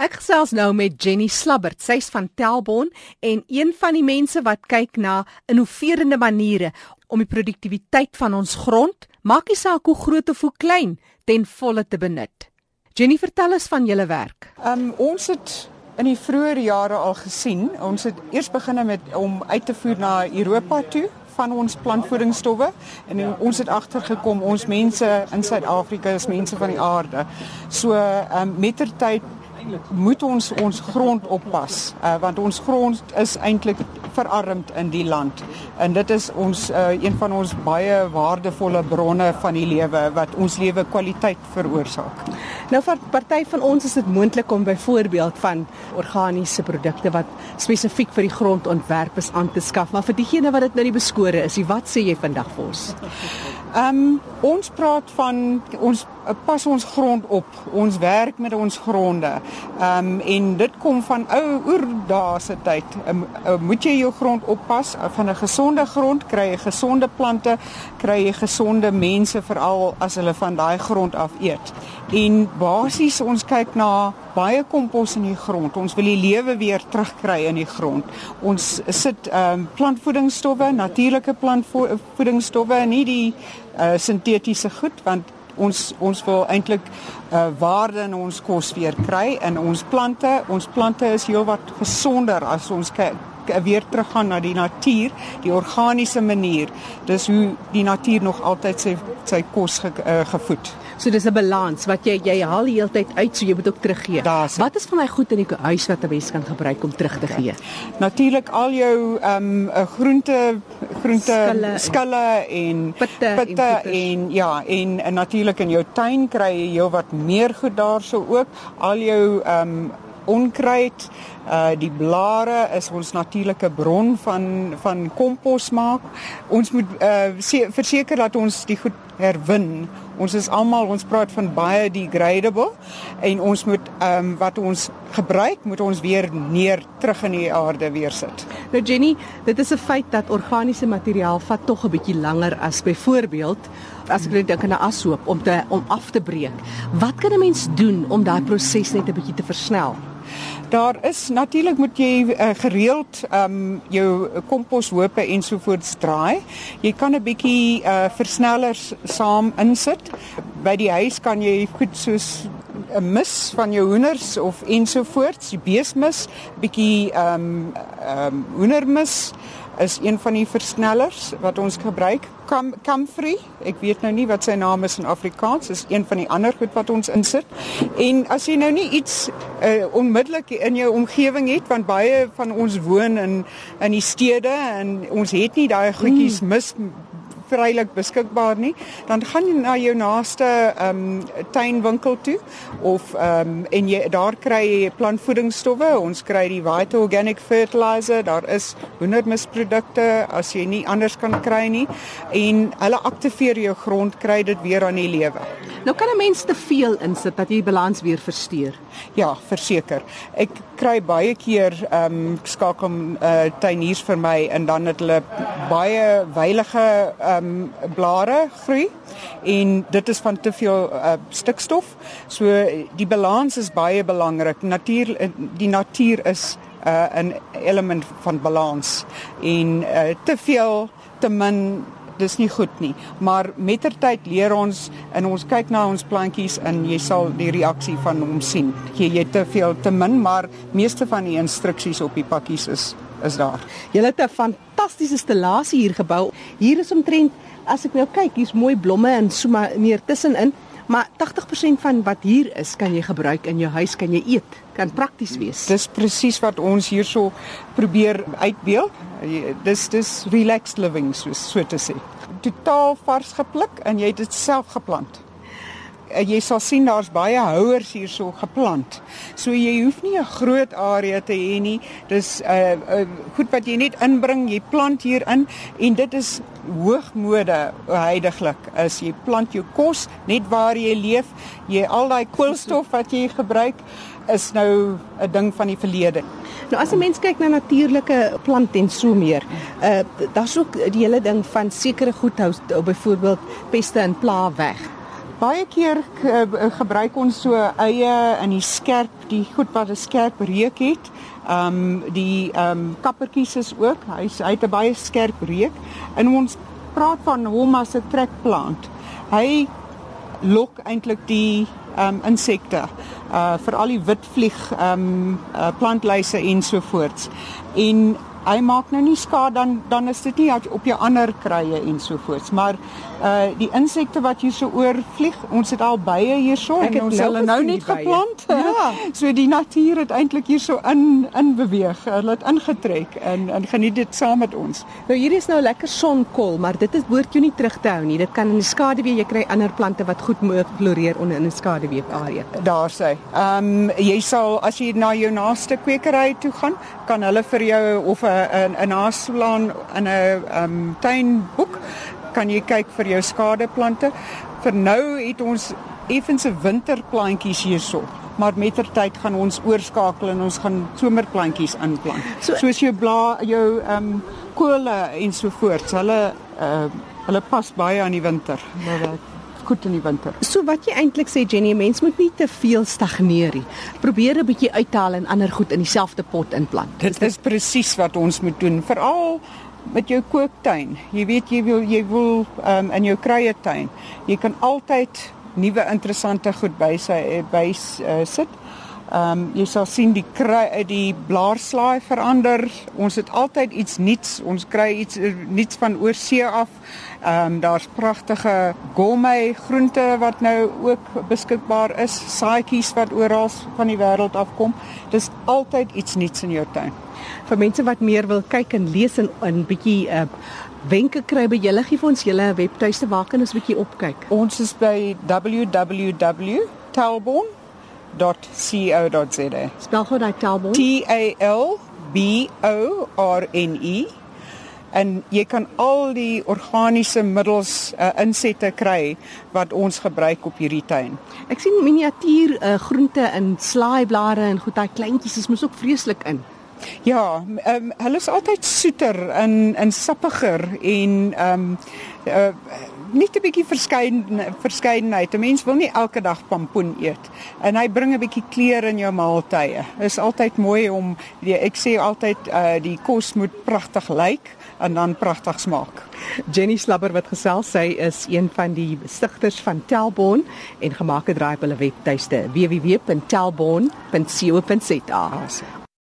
Ek gesels nou met Jenny Slabbert. Sy's van Telbon en een van die mense wat kyk na innoverende maniere om die produktiwiteit van ons grond, maak nie saak hoe groot of hoe klein, ten volle te benut. Jenny, vertel ons van julle werk. Um ons het in die vroeë jare al gesien, ons het eers begin met om uit te voer na Europa toe van ons plantvoedingsstowwe en ons het agtergekom ons mense in Suid-Afrika is mense van die aarde. So um mettertyd moet ons ons grond oppas uh, want ons grond is eintlik verarmd in die land en dit is ons uh, een van ons baie waardevolle bronne van die lewe wat ons lewe kwaliteit veroorsaak. Nou vir party van ons is dit moontlik om byvoorbeeld van organiese produkte wat spesifiek vir die grond ontwerp is aan te skaf, maar vir diegene wat dit nou nie beskore is, wat sê jy vandag vir ons? Ehm um, ons praat van ons pas ons grond op. Ons werk met ons gronde. Ehm um, en dit kom van ou oerdae se tyd. Um, uh, moet jy jou grond oppas van 'n gesonde grond kry jy gesonde plante, kry jy gesonde mense veral as hulle van daai grond af eet. En basies ons kyk na baie kompos in die grond. Ons wil die lewe weer terugkry in die grond. Ons sit ehm um, plantvoedingsstowwe, natuurlike plantvoedingsstowwe, nie die uh, sintetiese goed want ons ons wil eintlik uh, waarde in ons kos weer kry in ons plante. Ons plante is heelwat gesonder as ons weer teruggaan na die natuur, die organiese manier. Dis hoe die natuur nog altyd sy sy kos ge, uh, gevoed. So dis 'n balans wat jy jy haal die hele tyd uit so jy moet ook teruggee. Wat is van daai goed in die huis wat 'n mens kan gebruik om terug te gee? Okay. Natuurlik al jou ehm um, groente groente skille, skille en pitte, pitte en, en ja en, en natuurlik in jou tuin kry jy heelwat meer goed daarso ook. Al jou ehm um, onkruid uh die blare is ons natuurlike bron van van kompos maak. Ons moet uh verseker dat ons die goed herwin. Ons is almal ons praat van biodegradable en ons moet ehm um, wat ons gebruik moet ons weer neer terug in die aarde weer sit. Nou Jenny, dit is 'n feit dat organiese materiaal vat tog 'n bietjie langer as byvoorbeeld as ek net dink aan 'n ashoop om te om af te breek. Wat kan 'n mens doen om daai proses net 'n bietjie te versnel? Daar is natuurlik moet jy uh, gereeld ehm um, jou komposhoope ensovoorts draai. Jy kan 'n bietjie uh, versnellers saam insit. By die huis kan jy goed soos 'n mis van jou hoenders of ensovoorts, die beesmis, bietjie ehm um, ehm um, hoendermis is een van die versnellers wat ons gebruik. Cam Camfrey, ek weet nou nie wat sy naam is in Afrikaans, is een van die ander goed wat ons insit. En as jy nou nie iets uh, onmiddellik in jou omgewing het want baie van ons woon in in die stede en ons het nie daai goedjies mm. mis vrylik beskikbaar nie, dan gaan jy na jou naaste ehm um, tuinwinkel toe of ehm um, en jy daar kry jy plantvoedingsstowwe. Ons kry die White Organic Fertilizer, daar is hoendermisprodukte as jy nie anders kan kry nie en hulle aktiveer jou grond kry dit weer aan die lewe. Nou kan 'n mens te veel insit dat jy die balans weer versteur. Ja, verseker. Ek kry baie keer ehm um, skakel 'n uh, tuiniers vir my en dan het hulle baie weilige ehm um, blare groei en dit is van te veel uh, stikstof. So die balans is baie belangrik. Natuur die natuur is uh, 'n element van balans en uh, te veel te min dis nie goed nie. Maar mettertyd leer ons en ons kyk na ons plantjies en jy sal die reaksie van hom sien. Jy jy te veel te min, maar meeste van die instruksies op die pakkies is is daar. Jy het 'n fantastiese installasie hier gebou. Hier is omtrent as ek nou kyk, hier's mooi blomme en so meer tussenin. Maar 80% van wat hier is, kan jy gebruik in jou huis, kan jy eet, kan prakties wees. Dis presies wat ons hierso probeer uitbeeld. Dis dis relaxed living so so te sê. Totaal vars gepluk en jy het dit self geplant. Eh, jy sal sien daar's baie houers hierso geplant. So jy hoef nie 'n groot area te hê nie. Dis 'n uh, uh, goed wat jy net inbring, jy plant hier in en dit is hoogmode heidaglik. As jy plant jou kos net waar jy leef, jy al daai koolstof wat jy gebruik is nou 'n ding van die verlede. Nou as 'n mens kyk na natuurlike plante en so meer, uh daar's ook die hele ding van sekere goed hou byvoorbeeld peste en pla weg. Baie keer uh, gebruik ons so eie in die skerp, die goed wat 'n skerp reuk het. Ehm um, die ehm um, kappertjies is ook, hy hy het 'n baie skerp reuk. En ons praat van hom as 'n trekplant. Hy lok eintlik die ehm um, insekte, uh veral die witvlieg ehm um, uh, plantluise ensovoorts. En hy maak nou nie skade dan dan is dit nie op jou ander krye en so voort maar uh die insekte wat hier so oorvlieg ons het al baie hierso en ons het hulle nou net geplant ja. so die natuur het eintlik hier so in in beweeg hulle het ingetrek en en geniet dit saam met ons. Nou hier is nou lekker sonkol maar dit is behoort jou nie terug te hou nie. Dit kan in die skaduwee jy kry ander plante wat goed floreer onder in 'n skaduwee area. Daar sê ehm um, jy sal as jy na jou naaste kwekery toe gaan kan hulle vir jou of 'n 'n naslaan in 'n ehm um, tuinboek kan jy kyk vir jou skadeplante. Vir nou het ons effense winterplantjies hierso, maar mettertyd gaan ons oorskakel en ons gaan somerplantjies inplant. So, Soos jou bla jou ehm um, kole en so voort. Hulle uh, hulle pas baie aan die winter. Hulle goed in die winter. So wat jy eintlik sê Jenny, mens moet nie te veel stagneer nie. Probeer 'n bietjie uithaal en ander goed in dieselfde pot inplant. Dit is presies wat ons moet doen, veral met jou kooktuin. Jy weet jy wil jy wil um, in jou krye tuin. Jy kan altyd nuwe interessante goed by sy by uh, sit. Ehm um, jy sal sien die kry uit die blaarslaai verander. Ons het altyd iets nuuts. Ons kry iets uh, nuuts van oorsee af. Ehm um, daar's pragtige gourmet groente wat nou ook beskikbaar is. Saaitjies wat oral van die wêreld afkom. Dis altyd iets nuuts in jou tuin. Vir mense wat meer wil kyk en lees en 'n bietjie uh, wenke kry by julle gee vir ons julle webtuiste waar kan ons bietjie opkyk. Ons is by www.talborn talborn.co.za. Spel gou daai Talborn. T A L B O R N E. En jy kan al die organiese middels uh, insette kry wat ons gebruik op hierdie tuin. Ek sien miniatuur uh, groente in slaaiblare en goed daai kleintjies is mos ook vreeslik in. Ja, um, hulle is altyd soeter en en sappiger en ehm um, uh, net 'n bietjie verskyn verskeidenheid. 'n Mens wil nie elke dag pampoen eet en hy bring 'n bietjie kleur in jou maaltye. Is altyd mooi om die, ek sê altyd uh, die kos moet pragtig lyk en dan pragtig smaak. Jenny Slabber wat gesels, sy is een van die stigters van Telbon en gemaak het draai op hulle webtuiste www.telbon.co.za. Awesome.